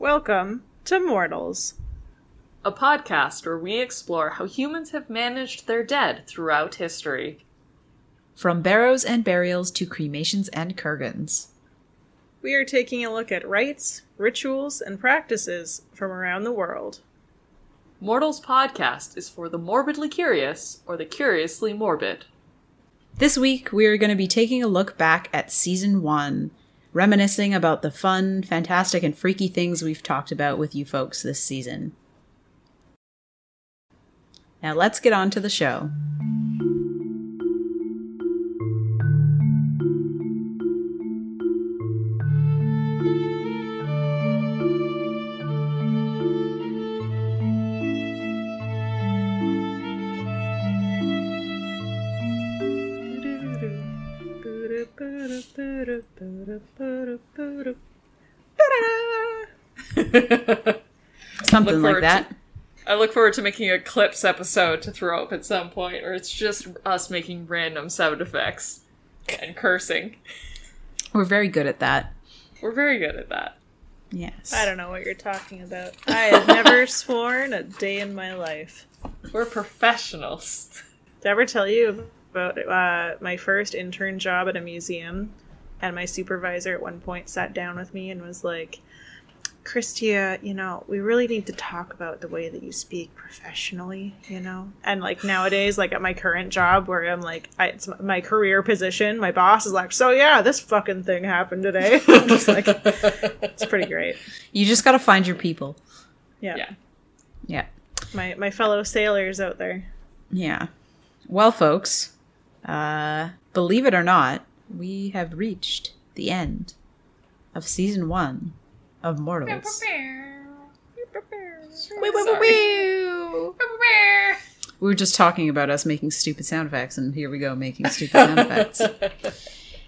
Welcome to Mortals. a podcast where we explore how humans have managed their dead throughout history. From barrows and burials to cremations and kurgans. We are taking a look at rites, rituals, and practices from around the world. Mortals Podcast is for the morbidly curious or the curiously morbid. This week, we are going to be taking a look back at season one, reminiscing about the fun, fantastic, and freaky things we've talked about with you folks this season. Now, let's get on to the show. Something like forward that. I look forward to making a clips episode to throw up at some point where it's just us making random sound effects and cursing. We're very good at that. We're very good at that. Yes. I don't know what you're talking about. I have never sworn a day in my life. We're professionals. Did I ever tell you about uh, my first intern job at a museum? And my supervisor at one point sat down with me and was like, Christia, you know, we really need to talk about the way that you speak professionally, you know? And like nowadays, like at my current job where I'm like, I, it's my career position, my boss is like, so yeah, this fucking thing happened today. I'm just like, it's pretty great. You just got to find your people. Yeah. Yeah. Yeah. My, my fellow sailors out there. Yeah. Well, folks, uh, believe it or not, we have reached the end of season one of Mortals. We were just talking about us making stupid sound effects, and here we go making stupid sound effects.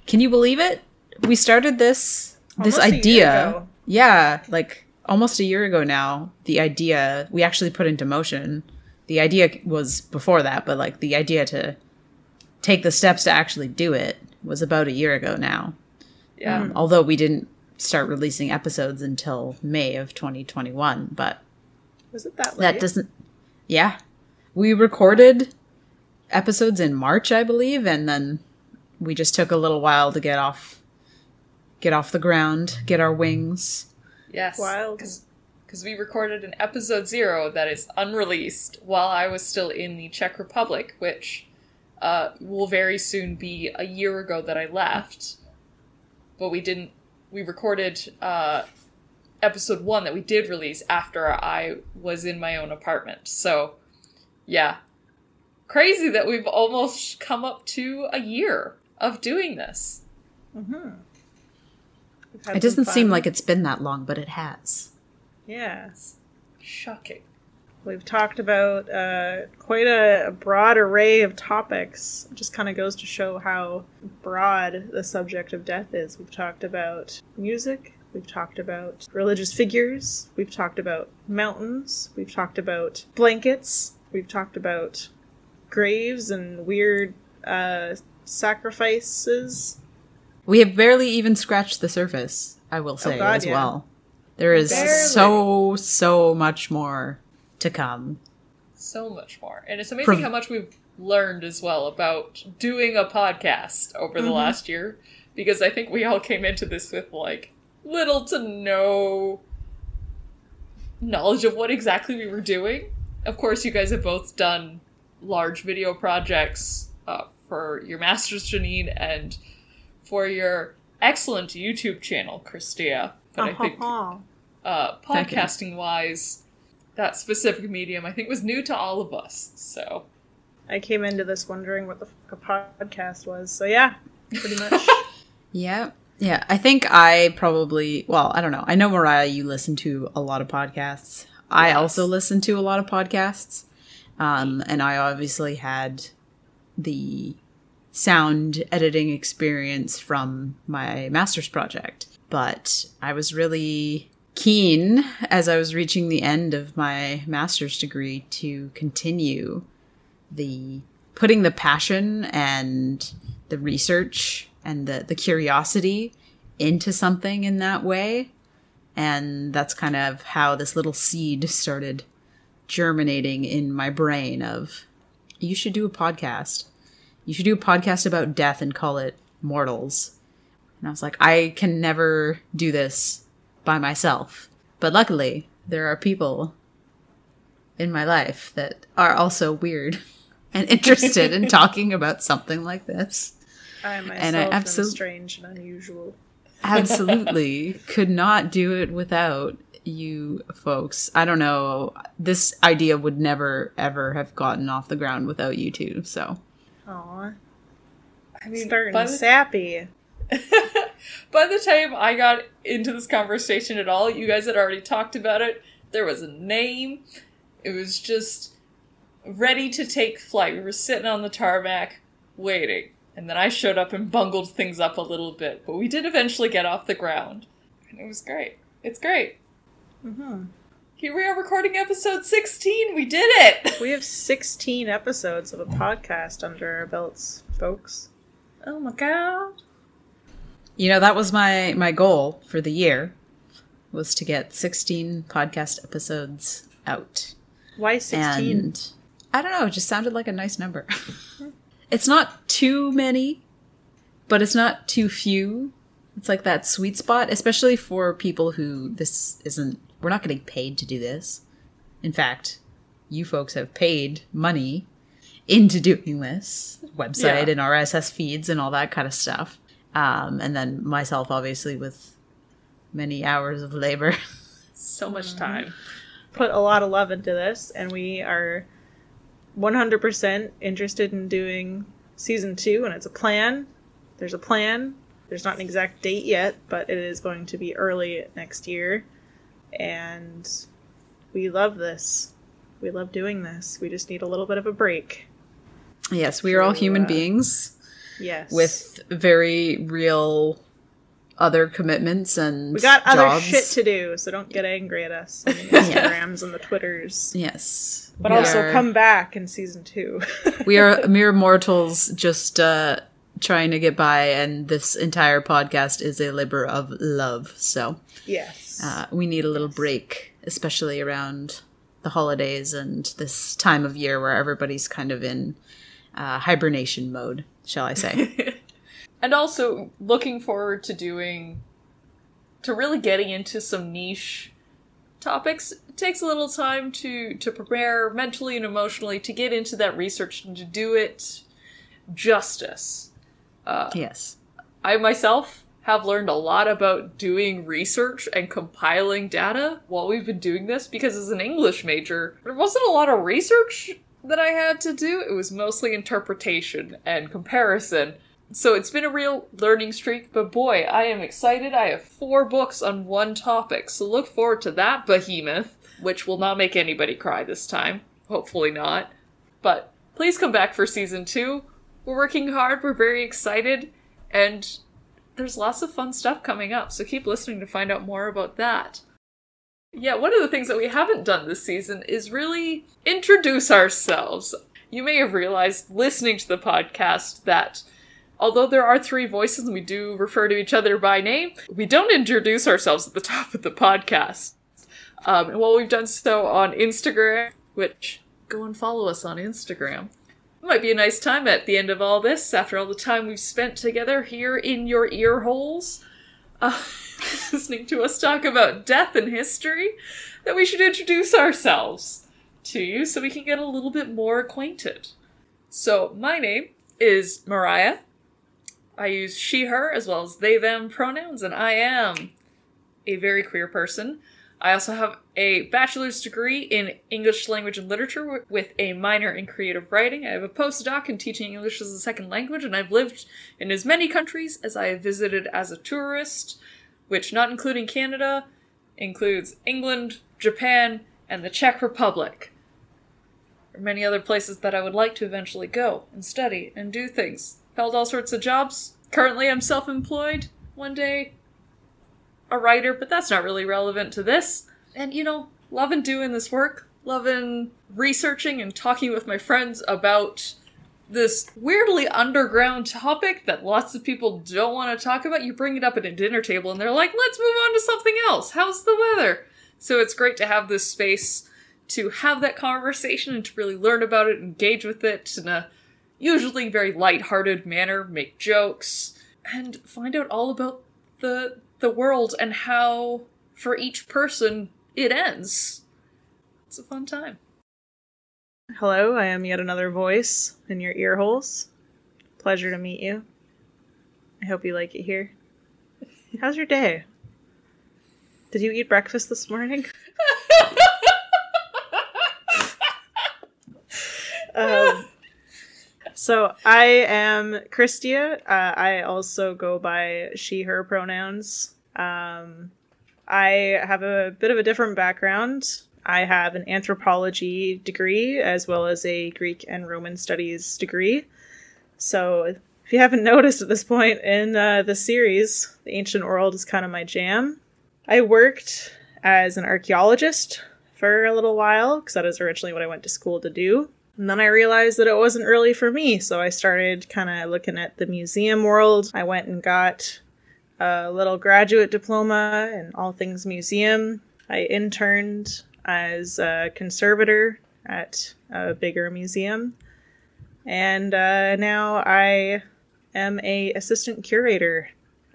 Can you believe it? We started this this Almost a idea. Yeah, like almost a year ago now. The idea we actually put into motion. The idea was before that, but like the idea to take the steps to actually do it was about a year ago now. Yeah. Um, although we didn't start releasing episodes until May of 2021, but Was it that late? that doesn't yeah we recorded episodes in march i believe and then we just took a little while to get off get off the ground get our wings Yes. Wild. Because we recorded an episode zero that is unreleased while I was still in the Czech Republic, which uh, will very soon be a year ago that I left. But we didn't. We recorded uh, episode one that we did release after I was in my own apartment. So, yeah. Crazy that we've almost come up to a year of doing this. Mm-hmm. It doesn't seem like it's been that long but it has Yeah. Shocking. We've talked about uh, quite a, a broad array of topics. It just kind of goes to show how broad the subject of death is. We've talked about music. We've talked about religious figures. We've talked about mountains. We've talked about blankets. We've talked about graves and weird uh, sacrifices. we have barely even scratched the surface i will say Oh, God, as yeah. well there is Barely. so so much more to come so much more. And it's amazing Prov- how much we've learned as well about doing a podcast over the Mhm. last year because I think we all came into this with like little to no knowledge of what exactly we were doing. Of course, you guys have both done large video projects uh, for your master's, Janine, and for your excellent YouTube channel, Christia. But I think uh, podcasting wise, that specific medium I think was new to all of us. So I came into this wondering what the fuck a podcast was. So yeah, pretty much. Yeah. Yeah. I think I probably, well, I don't know. I know, Mariah, you listen to a lot of podcasts. I Yes. also listen to a lot of podcasts. Um, and I obviously had the sound editing experience from my master's project. But I was really keen as I was reaching the end of my master's degree to continue the putting the passion and the research and the, the curiosity into something in that way And that's kind of how this little seed started germinating in my brain of you should do a podcast. You should do a podcast about death and call it Mortals. And I was like, I can never do this by myself. But luckily, there are people in my life that are also weird and interested in talking about something like this. I myself And I am strange and unusual. Absolutely could not do it without you folks. I don't know. This idea would never, ever have gotten off the ground without you two. So, Aw, I mean, starting by the, sappy. by the time I got into this conversation at all, you guys had already talked about it. There was a name. It was just ready to take flight. We were sitting on the tarmac, waiting. And then I showed up and bungled things up a little bit. But we did eventually get off the ground. And it was great. It's great. hmm Here we are recording episode 16. We did it! We have 16 episodes of a podcast under our belts, folks. Oh my god. You know, that was my my goal for the year was to get 16 podcast episodes out. Why 16? And I don't know, it just sounded like a nice number. it's not too many, but it's not too few. It's like that sweet spot, especially for people who this isn't, we're not getting paid to do this. In fact, you folks have paid money into doing this website Yeah. and RSS feeds and all that kind of stuff. Um, and then myself, obviously, with many hours of labor. So much time. Put a lot of love into this, and we are 100% interested in doing season two, and it's a plan. There's a plan. There's not an exact date yet, but it is going to be early next year. And we love this. We love doing this. We just need a little bit of a break. yes, we are all human uh, beings. Yes. with very real other commitments and We got other jobs. shit to do, so don't get angry at us on the Instagrams and the Twitters. yes But We also are- come back in season two. we are mere mortals just uh trying to get by and this entire podcast is a labor of love so yes. uh, we need a little break especially around the holidays and this time of year where everybody's kind of in uh, hibernation mode shall i say. And also looking forward to doing to really getting into some niche topics. It takes a little time to to prepare mentally and emotionally to get into that research and to do it justice. Uh, yes. I myself have learned a lot about doing research and compiling data while we've been doing this because as an english major there wasn't a lot of research that i had to do it was mostly interpretation and comparison so it's been a real learning streak, but boy, I am excited. I have four books on one topic, so look forward to that behemoth, which will not make anybody cry this time. Hopefully not. But please come back for season two. We're working hard, we're very excited, and there's lots of fun stuff coming up, so keep listening to find out more about that. Yeah, one of the things that we haven't done this season is really introduce ourselves. You may have realized listening to the podcast that although there are three voices and we do refer to each other by name, we don't introduce ourselves at the top of the podcast. Um, and while we've done so on Instagram, which go and follow us on Instagram, it might be a nice time at the end of all this, after all the time we've spent together here in your ear holes, uh, listening to us talk about death and history, that we should introduce ourselves to you so we can get a little bit more acquainted. So, my name is Mariah. I use she, her, as well as they, them pronouns, and I am a very queer person. I also have a bachelor's degree in English language and literature with a minor in creative writing. I have a postdoc in teaching English as a second language, and I've lived in as many countries as I have visited as a tourist, which, not including Canada, includes England, Japan, and the Czech Republic. There are many other places that I would like to eventually go and study and do things. Held all sorts of jobs. Currently, I'm self employed. One day, a writer, but that's not really relevant to this. And you know, loving doing this work, loving researching and talking with my friends about this weirdly underground topic that lots of people don't want to talk about. You bring it up at a dinner table and they're like, let's move on to something else. How's the weather? So it's great to have this space to have that conversation and to really learn about it, engage with it in a usually very light-hearted manner, make jokes, and find out all about the the world and how for each person it ends. It's a fun time. Hello, I am yet another voice in your ear holes. Pleasure to meet you. I hope you like it here. How's your day? Did you eat breakfast this morning? um, so I am Christia. Uh, I also go by she, her pronouns. Um, I have a bit of a different background. I have an anthropology degree as well as a Greek and Roman studies degree. So, if you haven't noticed at this point in uh, the series, the ancient world is kind of my jam. I worked as an archaeologist for a little while because that is originally what I went to school to do. And then I realized that it wasn't really for me, so I started kind of looking at the museum world. I went and got a little graduate diploma in all things museum. I interned as a conservator at a bigger museum. And uh, now I am a assistant curator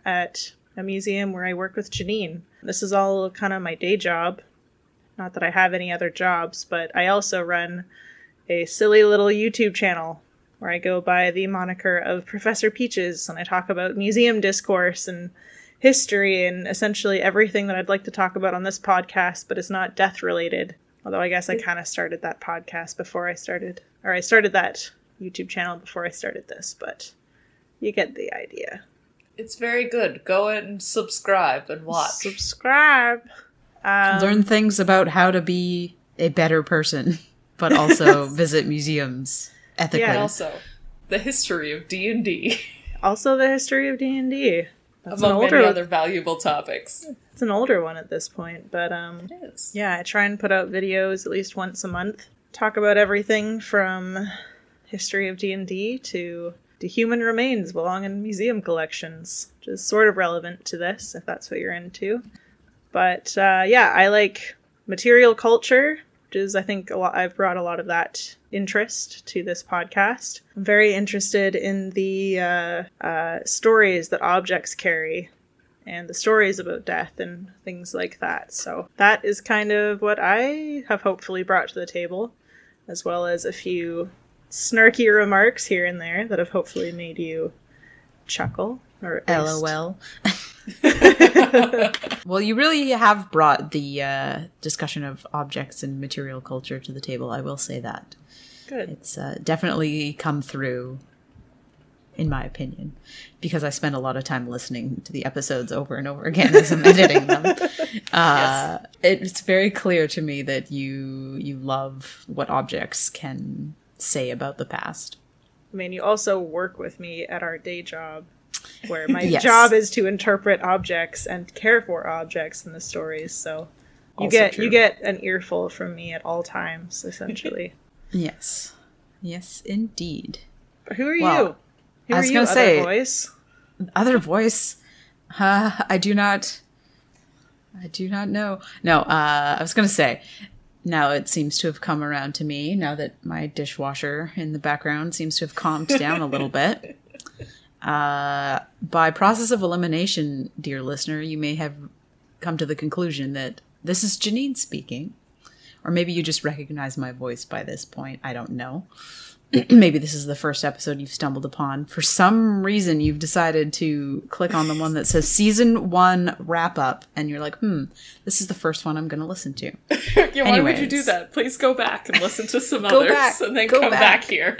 at a museum where I work with Janine. This is all kind of my day job. Not that I have any other jobs, but I also run a silly little YouTube channel where I go by the moniker of Professor Peaches and I talk about museum discourse and history and essentially everything that I'd like to talk about on this podcast, but it's not death related. Although I guess I kind of started that podcast before I started, or I started that YouTube channel before I started this, but you get the idea. It's very good. Go and subscribe and watch. Subscribe. Um, Learn things about how to be a better person, but also visit museums ethically. Yeah. also the history of D and D, also the history of D and D. That's an among older. many other valuable topics. It's an older one at this point, but um, It is. Yeah, I try and put out videos at least once a month. Talk about everything from history of D&D to to human remains belong in museum collections, which is sort of relevant to this if that's what you're into. But uh, yeah, I like material culture, I think a lot. I've brought a lot of that interest to this podcast. I'm very interested in the uh, uh, stories that objects carry and the stories about death and things like that. So that is kind of what I have hopefully brought to the table, as well as a few snarky remarks here and there that have hopefully made you chuckle or LOL. well, you really have brought the uh, discussion of objects and material culture to the table. I will say that Good. it's uh, definitely come through, in my opinion, because I spend a lot of time listening to the episodes over and over again as I'm editing them. Uh, It's very clear to me that you you love what objects can say about the past. I mean, you also work with me at our day job, where my Yes. job is to interpret objects and care for objects in the stories. So you Also get true. you get an earful from me at all times, essentially. Yes, yes, indeed. But who are Well, you? Who I are was you, gonna other say- voice? other voice uh, i do not i do not know no uh i was gonna say now it seems to have come around to me now that my dishwasher in the background seems to have calmed down a little bit uh by process of elimination dear listener you may have come to the conclusion that this is janine speaking or maybe you just recognize my voice by this point i don't know maybe this is the first episode you've stumbled upon. For some reason, you've decided to click on the one that says season one wrap up, and you're like, hmm, this is the first one I'm going to listen to. yeah, why would you do that? Please go back and listen to some others back. and then come back. back. here.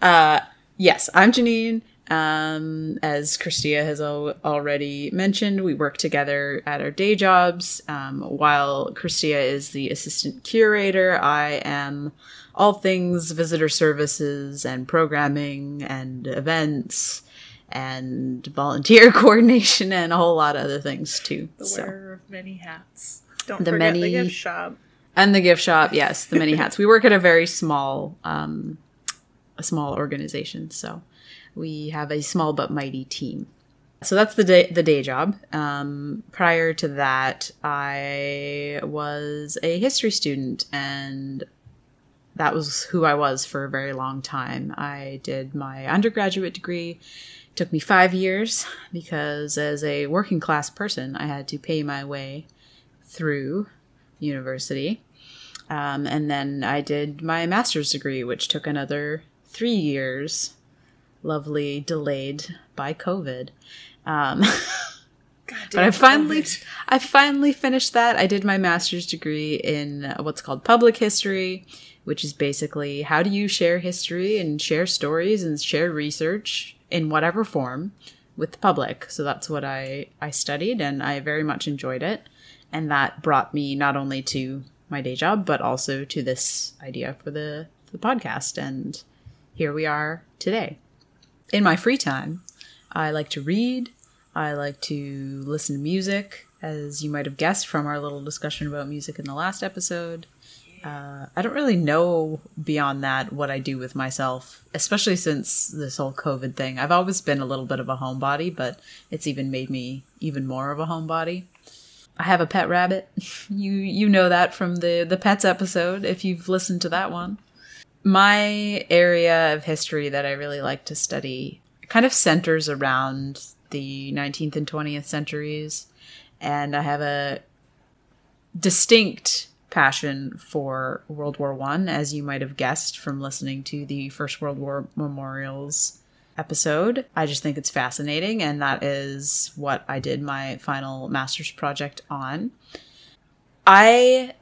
Uh, yes, I'm Janine. Um, as Christia has al- already mentioned, we work together at our day jobs. Um, while Christia is the assistant curator, I am all things visitor services and programming and events and volunteer coordination and a whole lot of other things too. The So. wearer of many hats. Don't the forget the many- gift shop. And the gift shop, yes, the many hats. We work at a very small um, a small organization. So we have a small but mighty team. So that's the day the day job. Um, prior to that, I was a history student, and that was who I was for a very long time. I did my undergraduate degree. It took me five years because, as a working class person, I had to pay my way through university. Um, and then I did my master's degree, which took another three years, lovely delayed by COVID. Um, but I finally, I finally finished that. I did my master's degree in what's called public history, which is basically how do you share history and share stories and share research in whatever form with the public. So that's what I I studied, and I very much enjoyed it, and that brought me not only to my day job but also to this idea for the the podcast, and here we are today. In my free time, I like to read. I like to listen to music, as you might have guessed from our little discussion about music in the last episode. Uh, I don't really know beyond that what I do with myself, especially since this whole COVID thing. I've always been a little bit of a homebody, but it's even made me even more of a homebody. I have a pet rabbit. you you know that from the the pets episode if you've listened to that one. My area of history that I really like to study kind of centers around the 19th and 20th centuries and I have a distinct passion for World War One, as you might have guessed from listening to the First World War Memorials episode. I just think it's fascinating, and that is what I did my final master's project on. I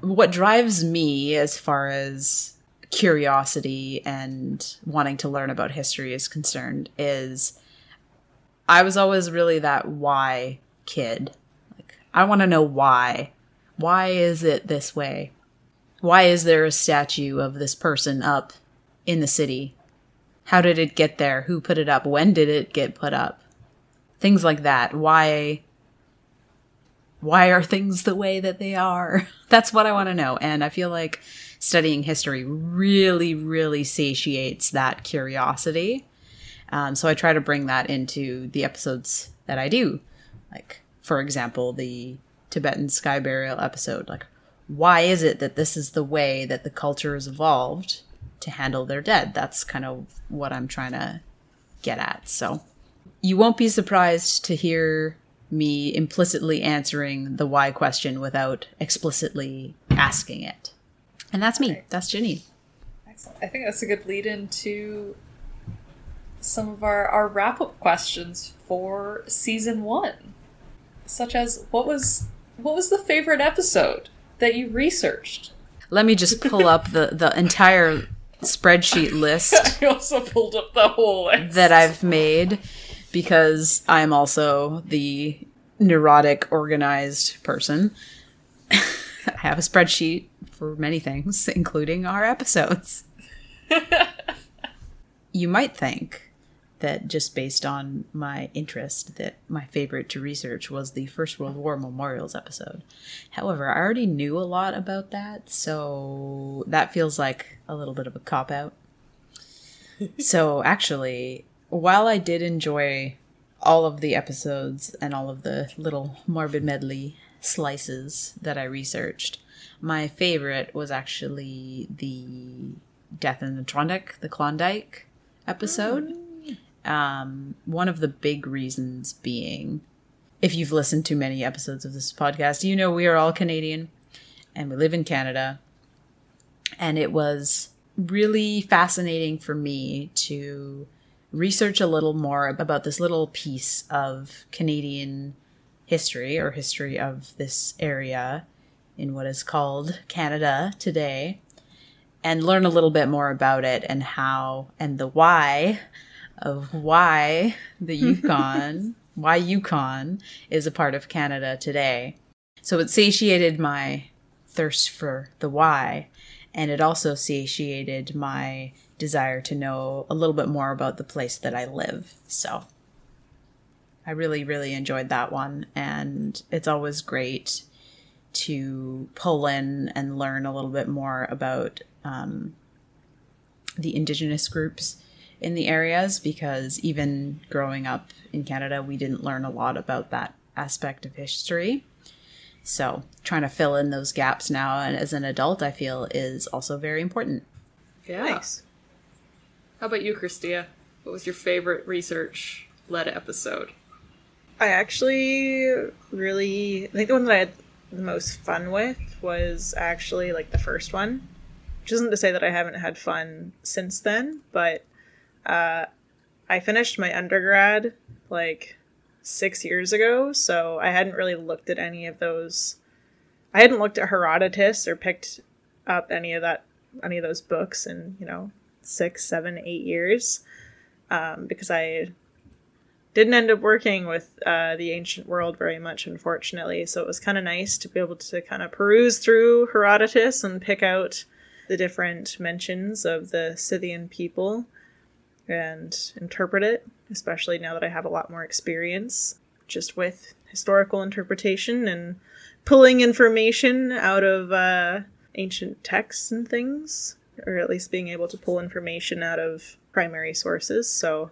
what drives me as far as curiosity and wanting to learn about history is concerned is I was always really that why kid. Like I want to know why why is it this way? Why is there a statue of this person up in the city? How did it get there? Who put it up? When did it get put up? Things like that. Why why are things the way that they are? That's what I want to know. And I feel like studying history really, really satiates that curiosity. Um, so I try to bring that into the episodes that I do. Like, for example, the Tibetan sky burial episode. Like, why is it that this is the way that the culture has evolved to handle their dead? That's kind of what I'm trying to get at. So, you won't be surprised to hear me implicitly answering the why question without explicitly asking it. And that's me. That's Jenny. Excellent. I think that's a good lead into some of our, our wrap up questions for season one. Such as what was what was the favorite episode that you researched? Let me just pull up the, the entire spreadsheet list. I also pulled up the whole list. that I've made because I'm also the neurotic, organized person. I have a spreadsheet for many things, including our episodes. you might think that just based on my interest that my favorite to research was the First World War memorials episode. However, I already knew a lot about that, so that feels like a little bit of a cop out. so actually, while I did enjoy all of the episodes and all of the little morbid medley slices that I researched, my favorite was actually the Death in the Trondek, the Klondike episode. Mm um, one of the big reasons being, if you've listened to many episodes of this podcast, you know we are all Canadian and we live in Canada. And it was really fascinating for me to research a little more about this little piece of Canadian history or history of this area in what is called Canada today and learn a little bit more about it and how and the why of why the Yukon, why Yukon is a part of Canada today. So it satiated my thirst for the why, and it also satiated my desire to know a little bit more about the place that I live. So I really, really enjoyed that one, and it's always great to pull in and learn a little bit more about um, the indigenous groups in the areas because even growing up in Canada, we didn't learn a lot about that aspect of history. So, trying to fill in those gaps now and as an adult, I feel is also very important. Yeah. Nice. How about you, Christia? What was your favorite research led episode? I actually really I think the one that I had the most fun with was actually like the first one. Which isn't to say that I haven't had fun since then, but uh, I finished my undergrad like six years ago, so I hadn't really looked at any of those. I hadn't looked at Herodotus or picked up any of that, any of those books in you know six, seven, eight years, um, because I didn't end up working with uh, the ancient world very much, unfortunately. So it was kind of nice to be able to kind of peruse through Herodotus and pick out the different mentions of the Scythian people and interpret it, especially now that I have a lot more experience just with historical interpretation and pulling information out of uh, ancient texts and things, or at least being able to pull information out of primary sources. So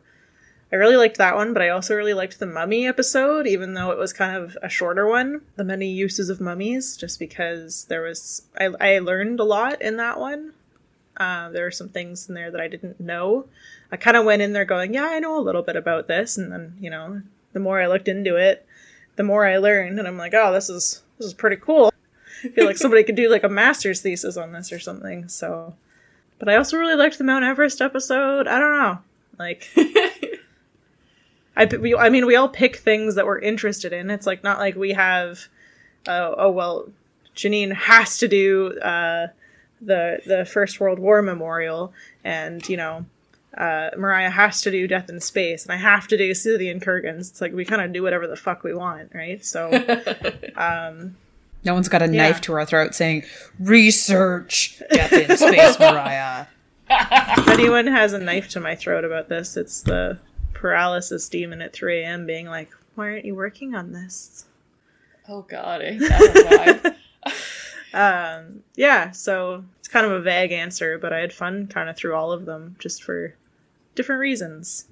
I really liked that one, but I also really liked the mummy episode, even though it was kind of a shorter one. The many uses of mummies, just because there was I, I learned a lot in that one. Uh, there were some things in there that I didn't know. I kind of went in there going, "Yeah, I know a little bit about this," and then you know, the more I looked into it, the more I learned, and I'm like, "Oh, this is this is pretty cool." I feel like somebody could do like a master's thesis on this or something. So, but I also really liked the Mount Everest episode. I don't know, like. I, we, I mean, we all pick things that we're interested in. It's like not like we have, uh, oh well, Janine has to do uh, the the First World War memorial, and you know, uh, Mariah has to do Death in Space, and I have to do Scythian Kurgans. It's like we kind of do whatever the fuck we want, right? So, um, No one's got a Yeah. knife to our throat saying, Research Death in Space, Mariah. if anyone has a knife to my throat about this, it's the paralysis demon at 3 a.m. being like, "Why aren't you working on this?" oh god, ain't that a vibe? um yeah so it's kind of a vague answer but i had fun kind of through all of them just for different reasons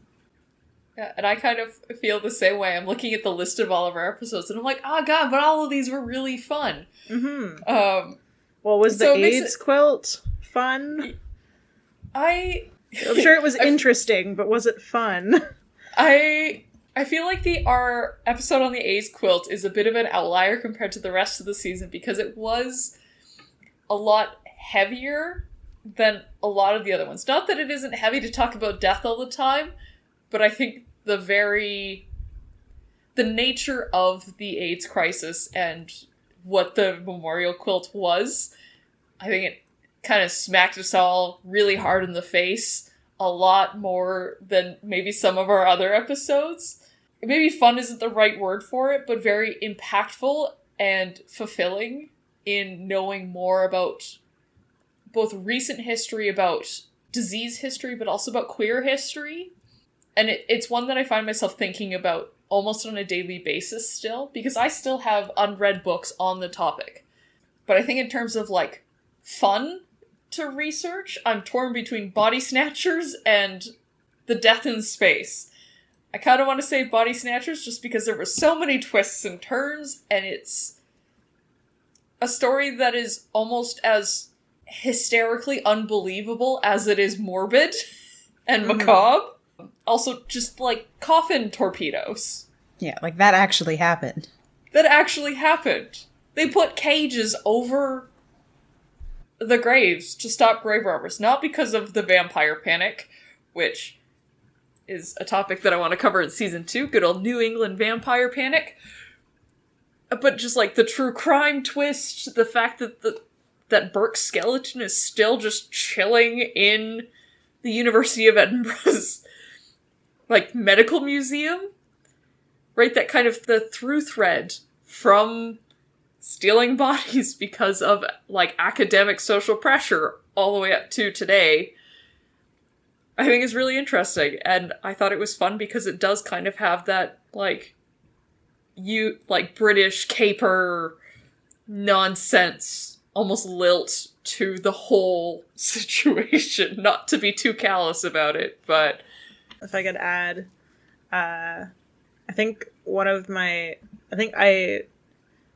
Yeah, and I kind of feel the same way. I'm looking at the list of all of our episodes, and I'm like, oh god, but all of these were really fun. hmm Um, well was the So aids it- quilt fun I, i'm sure it was interesting but was it fun I, I feel like the our episode on the AIDS quilt is a bit of an outlier compared to the rest of the season because it was a lot heavier than a lot of the other ones. Not that it isn't heavy to talk about death all the time, but I think the very the nature of the AIDS crisis and what the memorial quilt was, I think it kind of smacked us all really hard in the face a lot more than maybe some of our other episodes. Maybe fun isn't the right word for it, but very impactful and fulfilling in knowing more about both recent history about disease history, but also about queer history. And it, it's one that I find myself thinking about almost on a daily basis still, because I still have unread books on the topic. But I think in terms of like fun to research, I'm torn between Body Snatchers and The Death in Space. I kind of want to say Body Snatchers just because there were so many twists and turns, and it's a story that is almost as hysterically unbelievable as it is morbid and Mhm. macabre. Also, just like coffin torpedoes. Yeah, like that actually happened. That actually happened. They put cages over the graves to stop grave robbers, not because of the vampire panic, which is a topic that I want to cover in season two. Good old New England vampire panic. But just like the true crime twist, the fact that the that Burke's skeleton is still just chilling in the University of Edinburgh's like medical museum. Right, that kind of the through thread from stealing bodies because of like academic social pressure all the way up to today i think is really interesting and i thought it was fun because it does kind of have that like you like british caper nonsense almost lilt to the whole situation. Not to be too callous about it, but if I could add, uh, I think one of my, I think I, it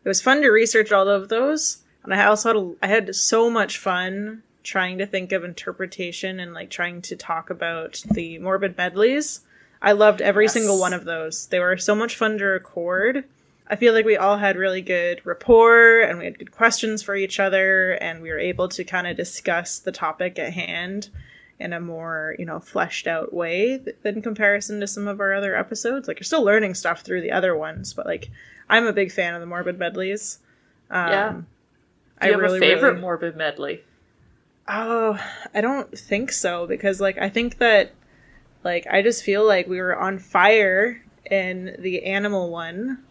was fun to research all of those, and I also had, a, I had so much fun trying to think of interpretation and like trying to talk about the morbid medleys. I loved every Yes. single one of those. They were so much fun to record. I feel like we all had really good rapport and we had good questions for each other and we were able to kind of discuss the topic at hand in a more, you know, fleshed out way th- in comparison to some of our other episodes. Like you're still learning stuff through the other ones, but like I'm a big fan of the morbid medleys. Um, Yeah. do I have really, a favorite really- morbid medley? Oh, I don't think so because like I think that like I just feel like we were on fire in the animal one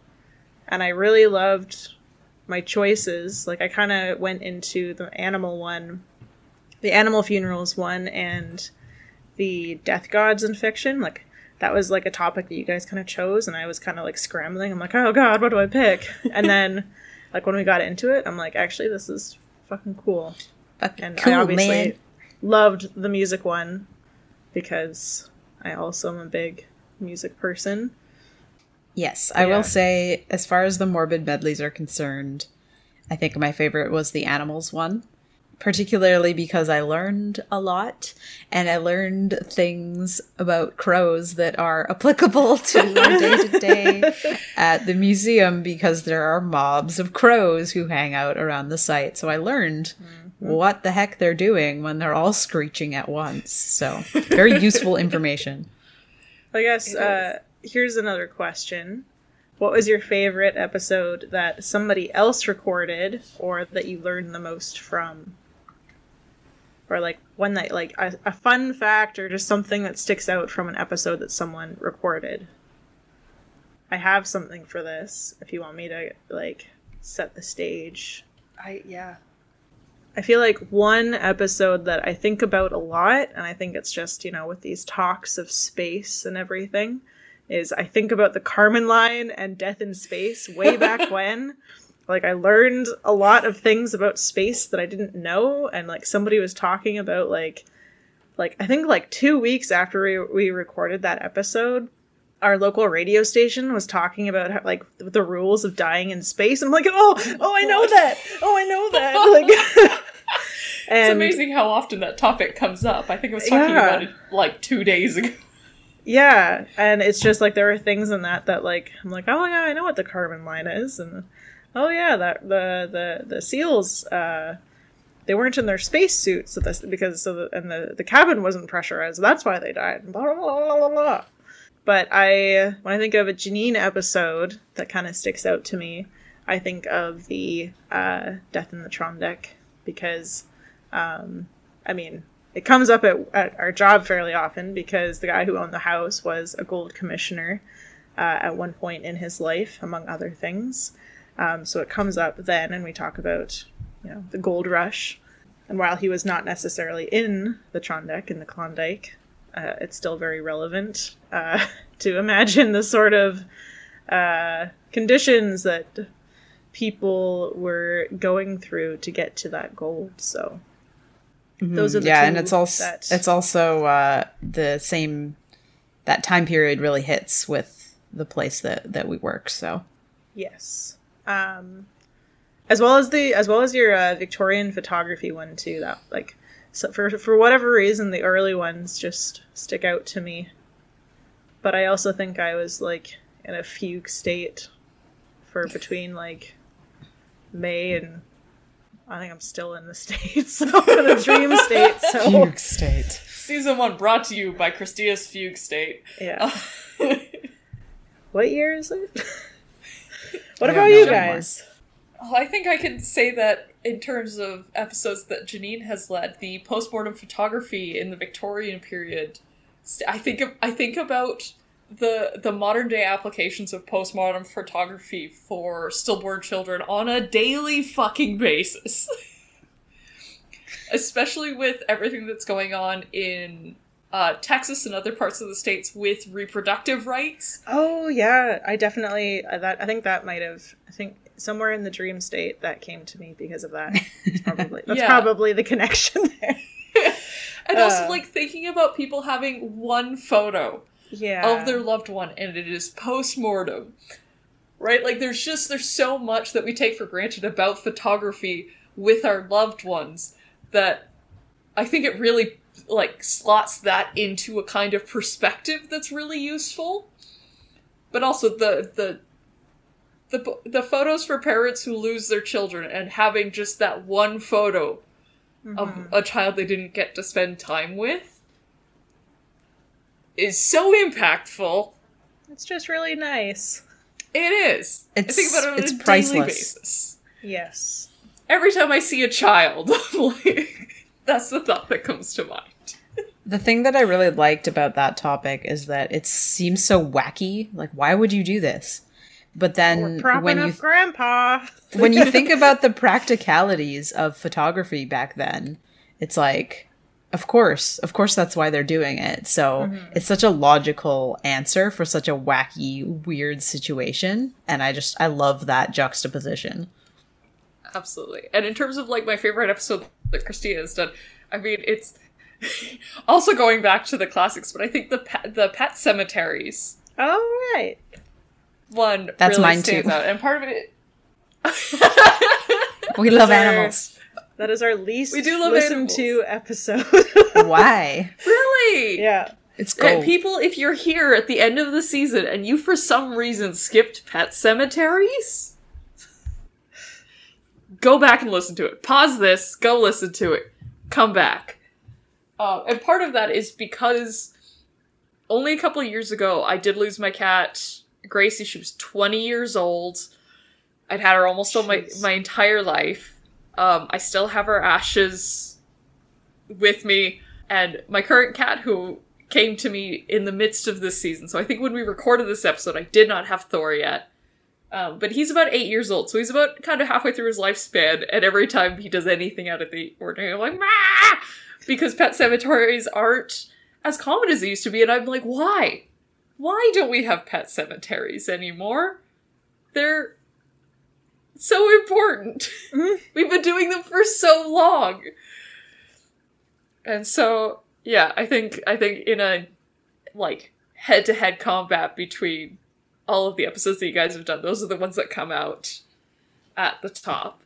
and I really loved my choices. Like I kind of went into the animal one, the animal funerals one and the death gods in fiction like that was like a topic that you guys kind of chose and I was kind of like scrambling. I'm like, "Oh god, what do I pick?" and then like when we got into it, I'm like, "Actually, this is fucking cool." Fucking and cool, I obviously man. loved the music one because I also am a big music person. Yes, I Yeah. will say, as far as the morbid medleys are concerned, I think my favorite was the animals one, particularly because I learned a lot and I learned things about crows that are applicable to day to day at the museum because there are mobs of crows who hang out around the site. So I learned what the heck they're doing when they're all screeching at once. So, very useful information. I guess uh, here's another question. What was your favorite episode that somebody else recorded or that you learned the most from? Or like one that like a, a fun fact or just something that sticks out from an episode that someone recorded. I have something for this if you want me to like set the stage. I yeah. I feel like one episode that I think about a lot, and I think it's just, you know, with these talks of space and everything, is I think about the Karman line and Death in Space way back when. Like, I learned a lot of things about space that I didn't know, and like somebody was talking about, like, like I think like two weeks after we, we recorded that episode, our local radio station was talking about how, like the rules of dying in space. I'm like, oh, oh, I know that. Oh, I know that. Like, It's amazing how often that topic comes up. I think I was talking Yeah. about it like two days ago. yeah, and it's just like there are things in that that like I'm like, oh yeah, I know what the Karman line is, and oh yeah, that the the the seals. uh they weren't in their space suits so this, because so the, and the, the cabin wasn't pressurized. That's why they died. Blah, blah, blah. But I, when I think of a Janine episode that kind of sticks out to me, I think of the uh, Death in the Trondek because, um, I mean, it comes up at, at our job fairly often because the guy who owned the house was a gold commissioner uh, at one point in his life, among other things. Um, so it comes up then, and we talk about, you know, the gold rush. And while he was not necessarily in the Trondek in the Klondike, uh, it's still very relevant uh, to imagine the sort of uh, conditions that people were going through to get to that gold. So those are the yeah, and it's also that- it's also uh, the same that time period really hits with the place that that we work. So Yes. Um, as well as the as well as your uh, Victorian photography one too. That like so for for whatever reason the early ones just stick out to me. But I also think I was like in a fugue state for between like May and I think I'm still in the states, so in a dream state. So state. Season one brought to you by Christia's Fugue State. yeah, what year is it? What I about you guys? Oh, I think I can say that in terms of episodes that Janine has led, the postmortem photography in the Victorian period. I think of, I think about the the modern day applications of postmortem photography for stillborn children on a daily fucking basis. Especially with everything that's going on in uh, Texas and other parts of the states with reproductive rights. Oh yeah, I definitely uh, that I think that might have I think somewhere in the dream state that came to me because of that. That's probably that's Yeah. probably the connection there. and also Uh. like thinking about people having one photo Yeah. of their loved one and it is post-mortem right like there's just there's so much that we take for granted about photography with our loved ones that i think it really like slots that into a kind of perspective that's really useful but also the the the, the photos for parents who lose their children and having just that one photo of Mhm. a child they didn't get to spend time with is so impactful. It's just really nice. It is. I It's- think about it on it's a daily priceless. basis. Yes. Every time I see a child, like, that's the thought that comes to mind. The thing that I really liked about that topic is that it seems so wacky. Like, why would you do this? But then when you Grandpa. when you think about the practicalities of photography back then, it's like, of course, of course, that's why they're doing it. So it's such a logical answer for such a wacky, weird situation, and I just I love that juxtaposition. Absolutely. And in terms of like my favorite episode that Christia has done, I mean, it's also going back to the classics, but I think the pet, the pet cemeteries Oh right. one That's really mine stands too. out, and part of it. We love Those animals. That is our least We do love listened animals. to episode. Why? really? yeah. It's gold. people, if you're here at the end of the season and you for some reason skipped pet cemeteries, go back and listen to it. Pause this, go listen to it, come back. Uh, and part of that is because only a couple of years ago I did lose my cat, Gracie. She was 20 years old. I'd had her almost all my, my entire life. Um, I still have her ashes with me. And my current cat, who came to me in the midst of this season. So I think when we recorded this episode, I did not have Thor yet. Um, but he's about eight years old, so he's about kind of halfway through his lifespan. And every time he does anything out of the ordinary, I'm like, "Mah!" Because pet cemeteries aren't as common as they used to be. And I'm like, why? Why don't we have pet cemeteries anymore? They're so important. Mhm. We've been doing them for so long. And so, yeah, I think I think in a like head-to-head combat between all of the episodes that you guys have done, those are the ones that come out at the top.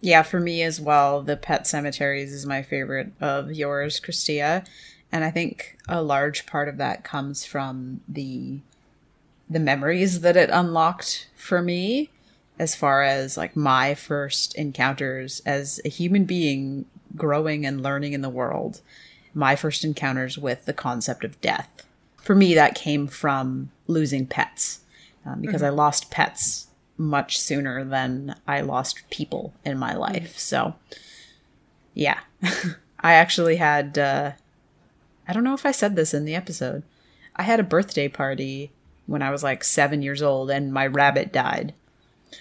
Yeah, for me as well, the Pet Cemeteries is my favorite of yours, Christia. And I think a large part of that comes from the the memories that it unlocked for me as far as like my first encounters as a human being growing and learning in the world. My first encounters with the concept of death. For me, that came from losing pets um, because I lost pets much sooner than I lost people in my life. So, yeah, I actually had, uh, I don't know if I said this in the episode. I had a birthday party when I was like seven years old, and my rabbit died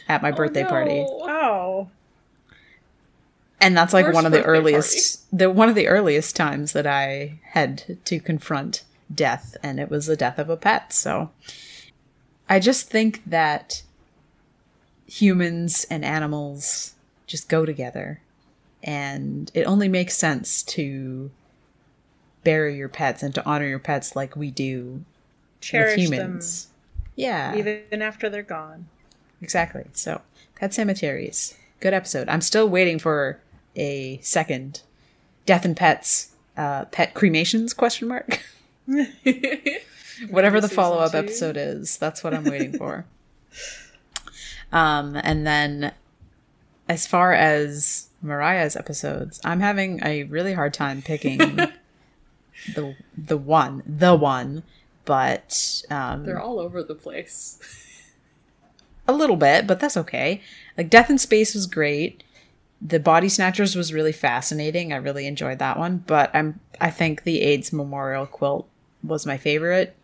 at my birthday Oh, party. no. Oh. And that's like Worst one of the birthday earliest, the one of the earliest times that I had to confront death, and it was the death of a pet. So, I just think that humans and animals just go together, and it only makes sense to bury your pets and to honor your pets like we do Cherish with them humans. Yeah, even after they're gone. exactly. So, pet cemeteries, good episode. I'm still waiting for a second death and pets, uh, pet cremations question mark. Whatever the follow up two. episode is, that's what I'm waiting for. Um, and then as far as Mariah's episodes, I'm having a really hard time picking the the one, the one, but um, They're all over the place. a little bit, but that's okay. Like Death in Space was great. The Body Snatchers was really fascinating. I really enjoyed that one, but I'm I think the AIDS Memorial Quilt was my favorite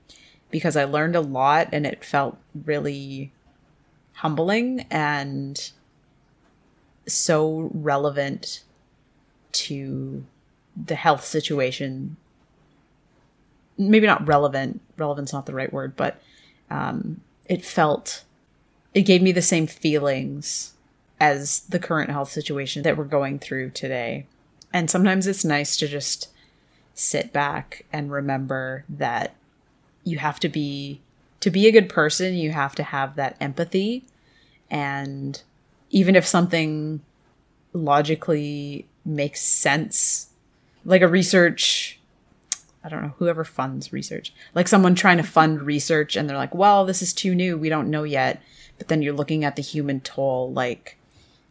because I learned a lot and it felt really humbling and so relevant to the health situation. Maybe not relevant. Relevant's not the right word, but um, it felt it gave me the same feelings as the current health situation that we're going through today. And sometimes it's nice to just sit back and remember that you have to be to be a good person, you have to have that empathy and even if something logically makes sense, like a research I don't know, whoever funds research. Like someone trying to fund research and they're like, well, this is too new. We don't know yet. But then you're looking at the human toll. Like,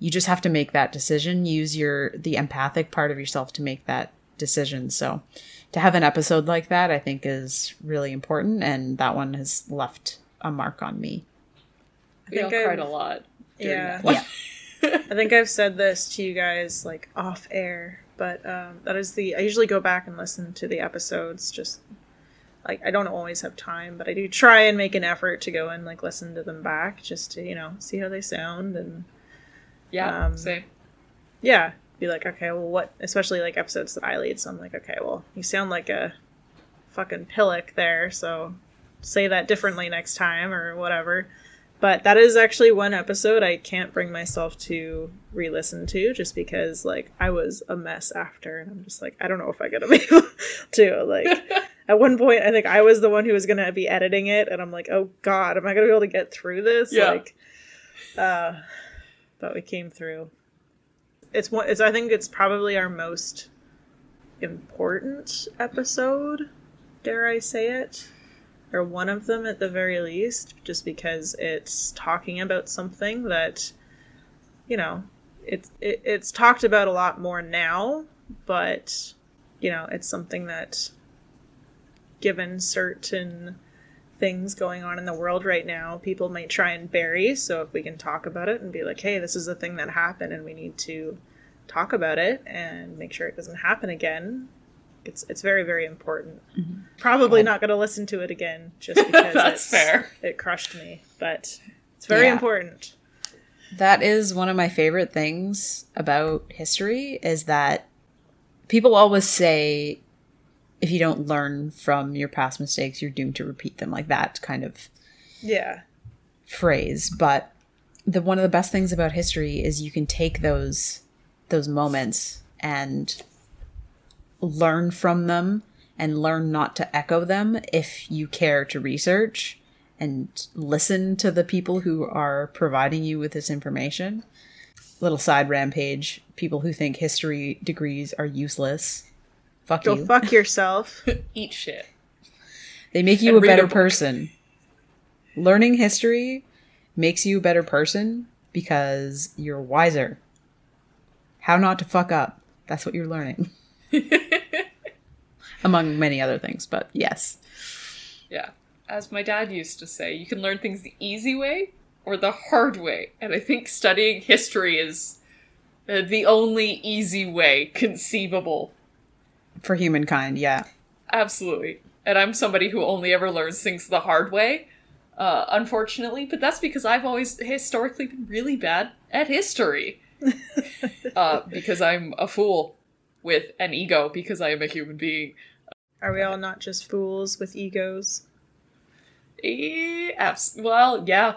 you just have to make that decision. Use your, the empathic part of yourself to make that decision. So to have an episode like that, I think is really important. And that one has left a mark on me. We all think cried I've- a lot. Yeah. Yeah. I think I've said this to you guys like off air, but um, that is the. I usually go back and listen to the episodes. Just like I don't always have time, but I do try and make an effort to go and like listen to them back, just to you know see how they sound and Yeah, Um, same. yeah, be like okay, well what? Especially like episodes that I lead, so I'm like okay, well you sound like a fucking pillock there, so say that differently next time or whatever. But that is actually one episode I can't bring myself to re-listen to just because like I was a mess after and I'm just like I don't know if I'm gonna be able to like at one point I think I was the one who was gonna be editing it and I'm like oh god am I gonna be able to get through this? Yeah. like uh but we came through. It's one it's I think it's probably our most important episode dare I say it or one of them at the very least, just because it's talking about something that, you know, it's it, it's talked about a lot more now, but you know, it's something that, given certain things going on in the world right now, people might try and bury. So if we can talk about it and be like, hey, this is a thing that happened, and we need to talk about it and make sure it doesn't happen again. It's it's very very important. Mm-hmm. Probably not going to listen to it again just because That's it's, fair. It crushed me, but it's very Yeah. important. That is one of my favorite things about history is that people always say if you don't learn from your past mistakes, you're doomed to repeat them like that kind of Yeah, phrase. But the one of the best things about history is you can take those those moments and learn from them and learn not to echo them if you care to research and listen to the people who are providing you with this information. Little side rampage people who think history degrees are useless. Fuck go you. fuck yourself. Eat shit. They make you And a read a better person. Learning history makes you a better person because you're wiser. How not to fuck up. That's what you're learning. Among many other things, but yes. Yeah. As my dad used to say, you can learn things the easy way or the hard way. And I think studying history is uh, the only easy way conceivable. For humankind, yeah. Absolutely. And I'm somebody who only ever learns things the hard way, uh, unfortunately, but that's because I've always historically been really bad at history. uh, because I'm a fool with an ego, because I am a human being. Are we all not just fools with egos? Eh, well, yeah.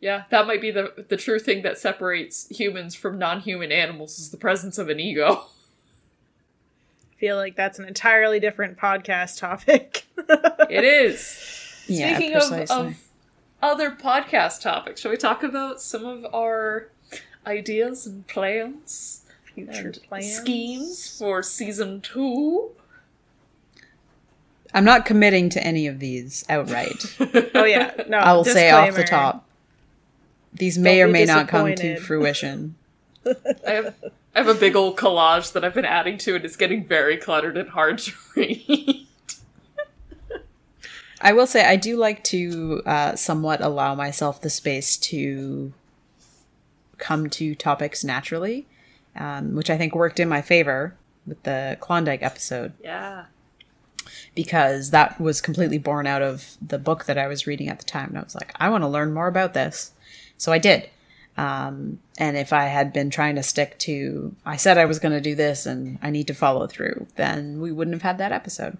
Yeah, that might be the the true thing that separates humans from non-human animals is the presence of an ego. I feel like that's an entirely different podcast topic. It is. Yeah, Speaking of, of other podcast topics, shall we talk about some of our ideas and plans Future and plans. schemes for season two? I'm not committing to any of these outright. Oh yeah, no. I will say off the top. These may Don't or may not come to fruition. I have I have a big old collage that I've been adding to, and it's getting very cluttered and hard to read. I will say I do like to uh, somewhat allow myself the space to come to topics naturally, um, which I think worked in my favor with the Klondike episode yeah. Because that was completely born out of the book that I was reading at the time. And I was like, I want to learn more about this. So I did. Um, and if I had been trying to stick to, I said I was going to do this and I need to follow through, then we wouldn't have had that episode.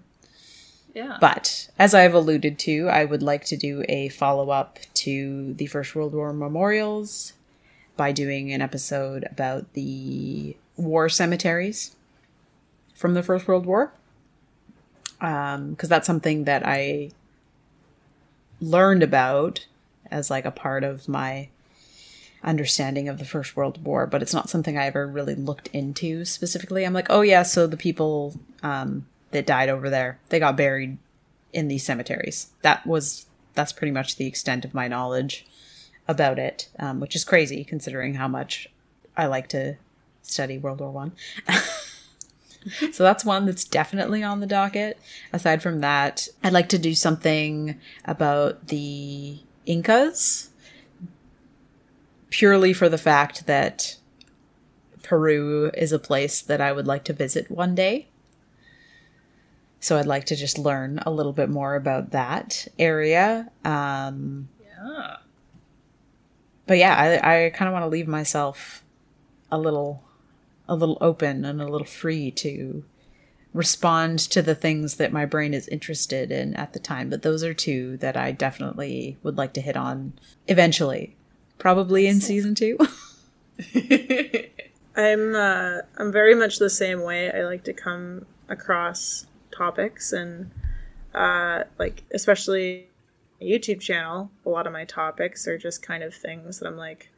Yeah. But as I've alluded to, I would like to do a follow up to the First World War memorials by doing an episode about the war cemeteries from the First World War. Because um, that's something that I learned about as like a part of my understanding of the First World War, but it's not something I ever really looked into specifically. I'm like, oh yeah, so the people um, that died over there, they got buried in these cemeteries. That was that's pretty much the extent of my knowledge about it, um, which is crazy considering how much I like to study World War One. so that's one that's definitely on the docket. Aside from that, I'd like to do something about the Incas, purely for the fact that Peru is a place that I would like to visit one day. So I'd like to just learn a little bit more about that area. Um, yeah. But yeah, I, I kind of want to leave myself a little, a little open and a little free to respond to the things that my brain is interested in at the time. But those are two that I definitely would like to hit on eventually, probably in season two. I'm uh, I'm very much the same way. I like to come across topics and uh, like especially YouTube channel. A lot of my topics are just kind of things that I'm like,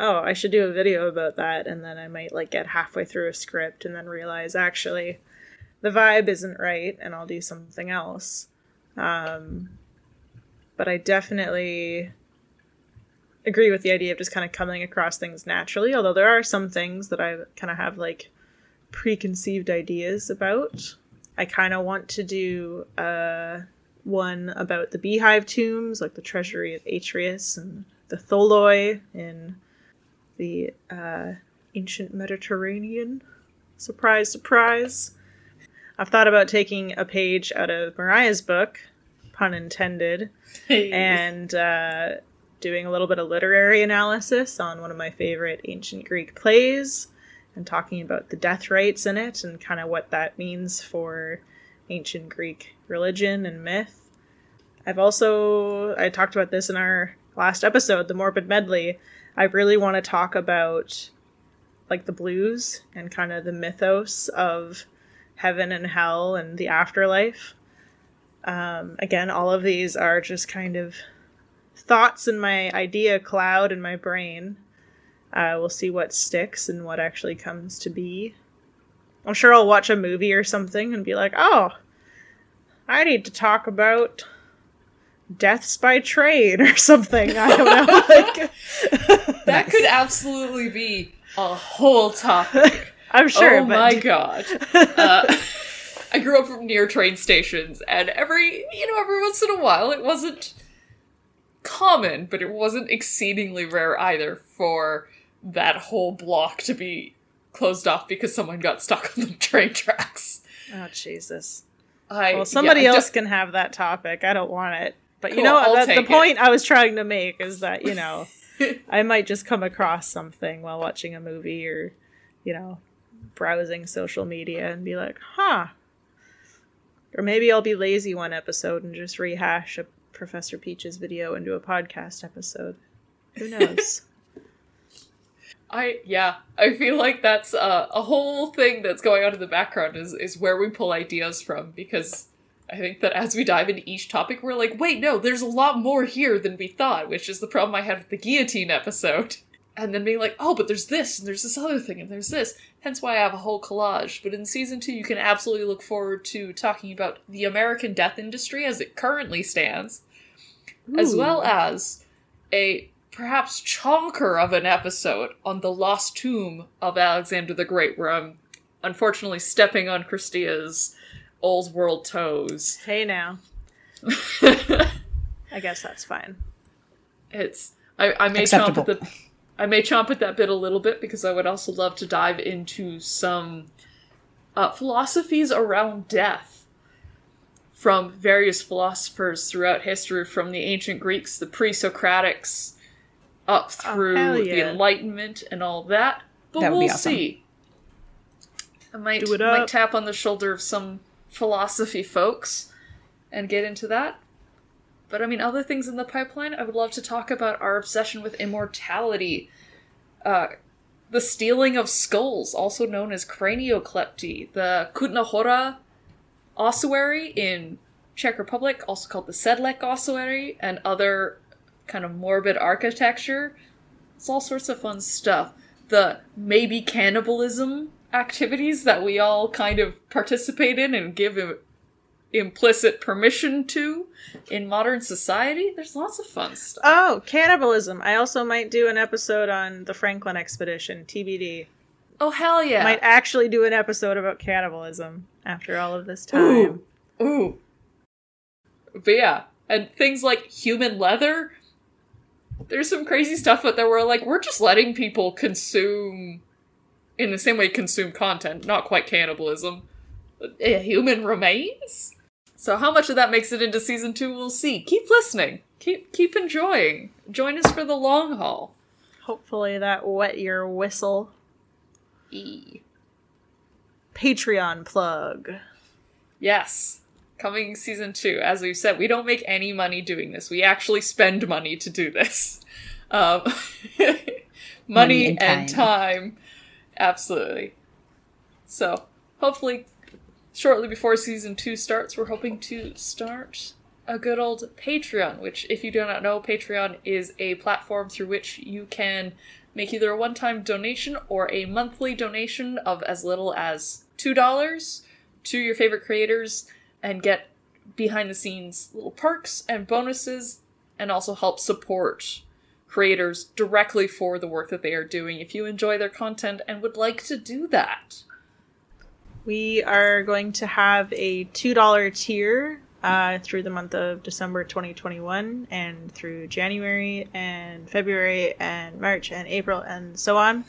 oh, I should do a video about that, and then I might like get halfway through a script and then realize actually the vibe isn't right, and I'll do something else. Um, but I definitely agree with the idea of just kind of coming across things naturally. Although there are some things that I kind of have like preconceived ideas about. I kind of want to do uh, one about the beehive tombs, like the treasury of Atreus and the Tholoi in the uh, ancient Mediterranean. Surprise, surprise. I've thought about taking a page out of Mariah's book, pun intended, and uh, doing a little bit of literary analysis on one of my favorite ancient Greek plays and talking about the death rites in it and kind of what that means for ancient Greek religion and myth. I've also I talked about this in our last episode, the morbid medley. I really want to talk about like the blues and kind of the mythos of heaven and hell and the afterlife. Um, again, all of these are just kind of thoughts in my idea cloud in my brain. Uh, we'll see what sticks and what actually comes to be. I'm sure I'll watch a movie or something and be like, oh, I need to talk about deaths by trade or something. I don't know. like, that could absolutely be a whole topic. I'm sure. Oh my god. Uh, I grew up near train stations, and every you know every once in a while, it wasn't common, but it wasn't exceedingly rare either for that whole block to be closed off because someone got stuck on the train tracks. Oh Jesus! I, well, somebody yeah, else can have that topic. I don't want it. But cool, you know, that, the point I was trying to make is that you know, I might just come across something while watching a movie or, you know, browsing social media and be like, huh. Or maybe I'll be lazy one episode and just rehash a Professor Peach's video into a podcast episode. Who knows? I yeah, I feel like that's uh, a whole thing that's going on in the background is is where we pull ideas from because I think that as we dive into each topic, we're like, wait, no, there's a lot more here than we thought, which is the problem I had with the guillotine episode. And then being like, oh, but there's this, and there's this other thing, and there's this. Hence why I have a whole collage. But in season two, you can absolutely look forward to talking about the American death industry as it currently stands, Ooh. as well as a perhaps chonker of an episode on the lost tomb of Alexander the Great, where I'm unfortunately stepping on Christia's old world toes. Hey now. I guess that's fine. It's I, I may chomp at the I may chomp at that bit a little bit because I would also love to dive into some uh, philosophies around death from various philosophers throughout history, from the ancient Greeks, the pre-Socratics, up oh, through oh, yeah. the Enlightenment and all that. But that we'll awesome. see. I might might tap on the shoulder of some philosophy folks and get into that. But I mean, other things in the pipeline, I would love to talk about our obsession with immortality. Uh, the stealing of skulls, also known as cranioclepty, the Kutna Hora ossuary in Czech Republic, also called the Sedlec ossuary, and other kind of morbid architecture. It's all sorts of fun stuff. The maybe cannibalism activities that we all kind of participate in and give im- implicit permission to in modern society. There's lots of fun stuff. Oh, cannibalism. I also might do an episode on the Franklin expedition, TBD. Oh hell yeah! Might actually do an episode about cannibalism after all of this time. Ooh, ooh. But yeah, and things like human leather. There's some crazy stuff out there where we're like we're just letting people consume, in the same way consume content, not quite cannibalism. Uh, human remains. So how much of that makes it into season two, we'll see. Keep listening. Keep keep enjoying. Join us for the long haul. Hopefully that wet your whistle. E. Patreon plug. Yes. Coming season two. As we've said, we don't make any money doing this. We actually spend money to do this. Um, money, Money and and time. Absolutely. So, hopefully, shortly before season two starts, we're hoping to start a good old Patreon, which, if you do not know, Patreon is a platform through which you can make either a one time donation or a monthly donation of as little as $2 to your favorite creators and get behind the scenes little perks and bonuses and also help support creators directly for the work that they are doing if you enjoy their content and would like to do that. We are going to have a $2 tier uh, through the month of December 2021 and through January and February and March and April and so on.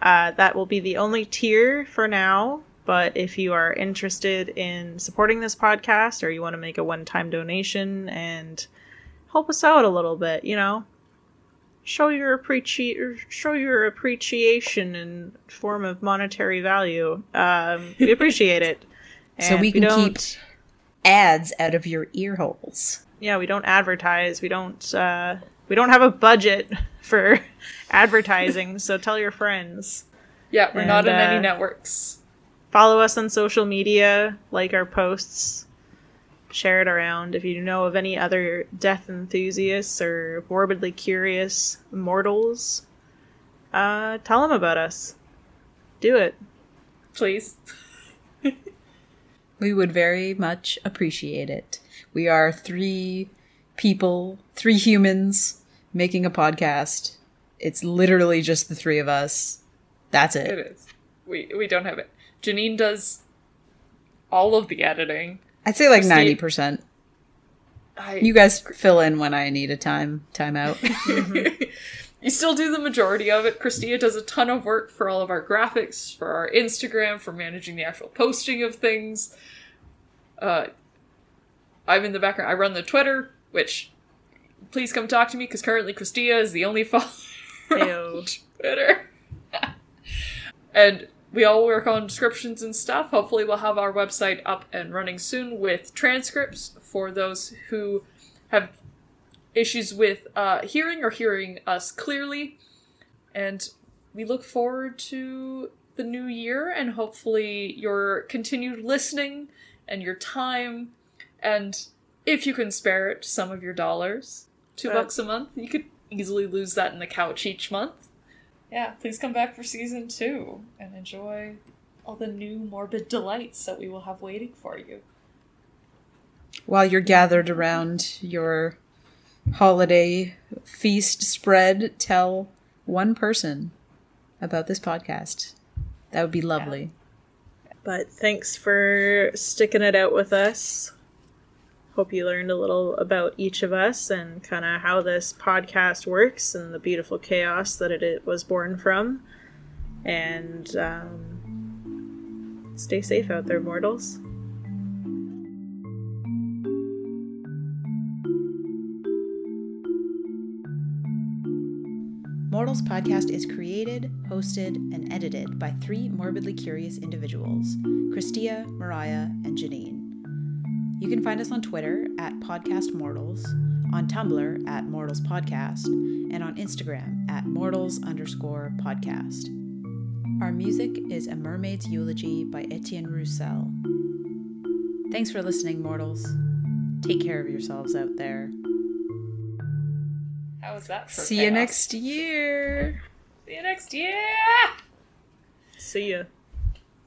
Uh, that will be the only tier for now. But if you are interested in supporting this podcast or you want to make a one time donation and help us out a little bit, you know, show your appreci- show your appreciation in form of monetary value. Um, we appreciate it. So And we can don't- keep ads out of your ear holes. yeah we don't advertise we don't uh we don't have a budget for advertising so tell your friends Yeah, we're not in And, any uh, networks. follow us on social media like our posts share it around if you know of any other death enthusiasts or morbidly curious mortals uh tell them about us do it Please. We would very much appreciate it. We are three people, three humans making a podcast. It's literally just the three of us. That's It it. is. We we don't have it. Janine does all of the editing. I'd say like 90%. You guys fill in when I need a time time out. you still do the majority of it. Christia does a ton of work for all of our graphics, for our Instagram, for managing the actual posting of things. Uh, I'm in the background. I run the Twitter, which please come talk to me because currently Christia is the only follower on Twitter. and we all work on descriptions and stuff. Hopefully, we'll have our website up and running soon with transcripts for those who have issues with uh, hearing or hearing us clearly. And we look forward to the new year and hopefully your continued listening and your time. And if you can spare it, some of your dollars. Two Uh, bucks a month. You could easily lose that in the couch each month. Yeah, please come back for season two and enjoy all the new morbid delights that we will have waiting for you. While you're gathered around your holiday feast spread, tell one person about this podcast. That would be lovely. But thanks for sticking it out with us. Hope you learned a little about each of us and kind of how this podcast works and the beautiful chaos that it, was born from. And um, stay safe out there, mortals. Mortals Podcast is created, hosted, and edited by three morbidly curious individuals Christia, Mariah, and Janine. You can find us on Twitter at Podcast Mortals, on Tumblr at Mortals Podcast, and on Instagram at Mortals underscore podcast. Our music is A Mermaid's Eulogy by Etienne Roussel. Thanks for listening, mortals. Take care of yourselves out there. How was that for See you next year. See you next year! See ya.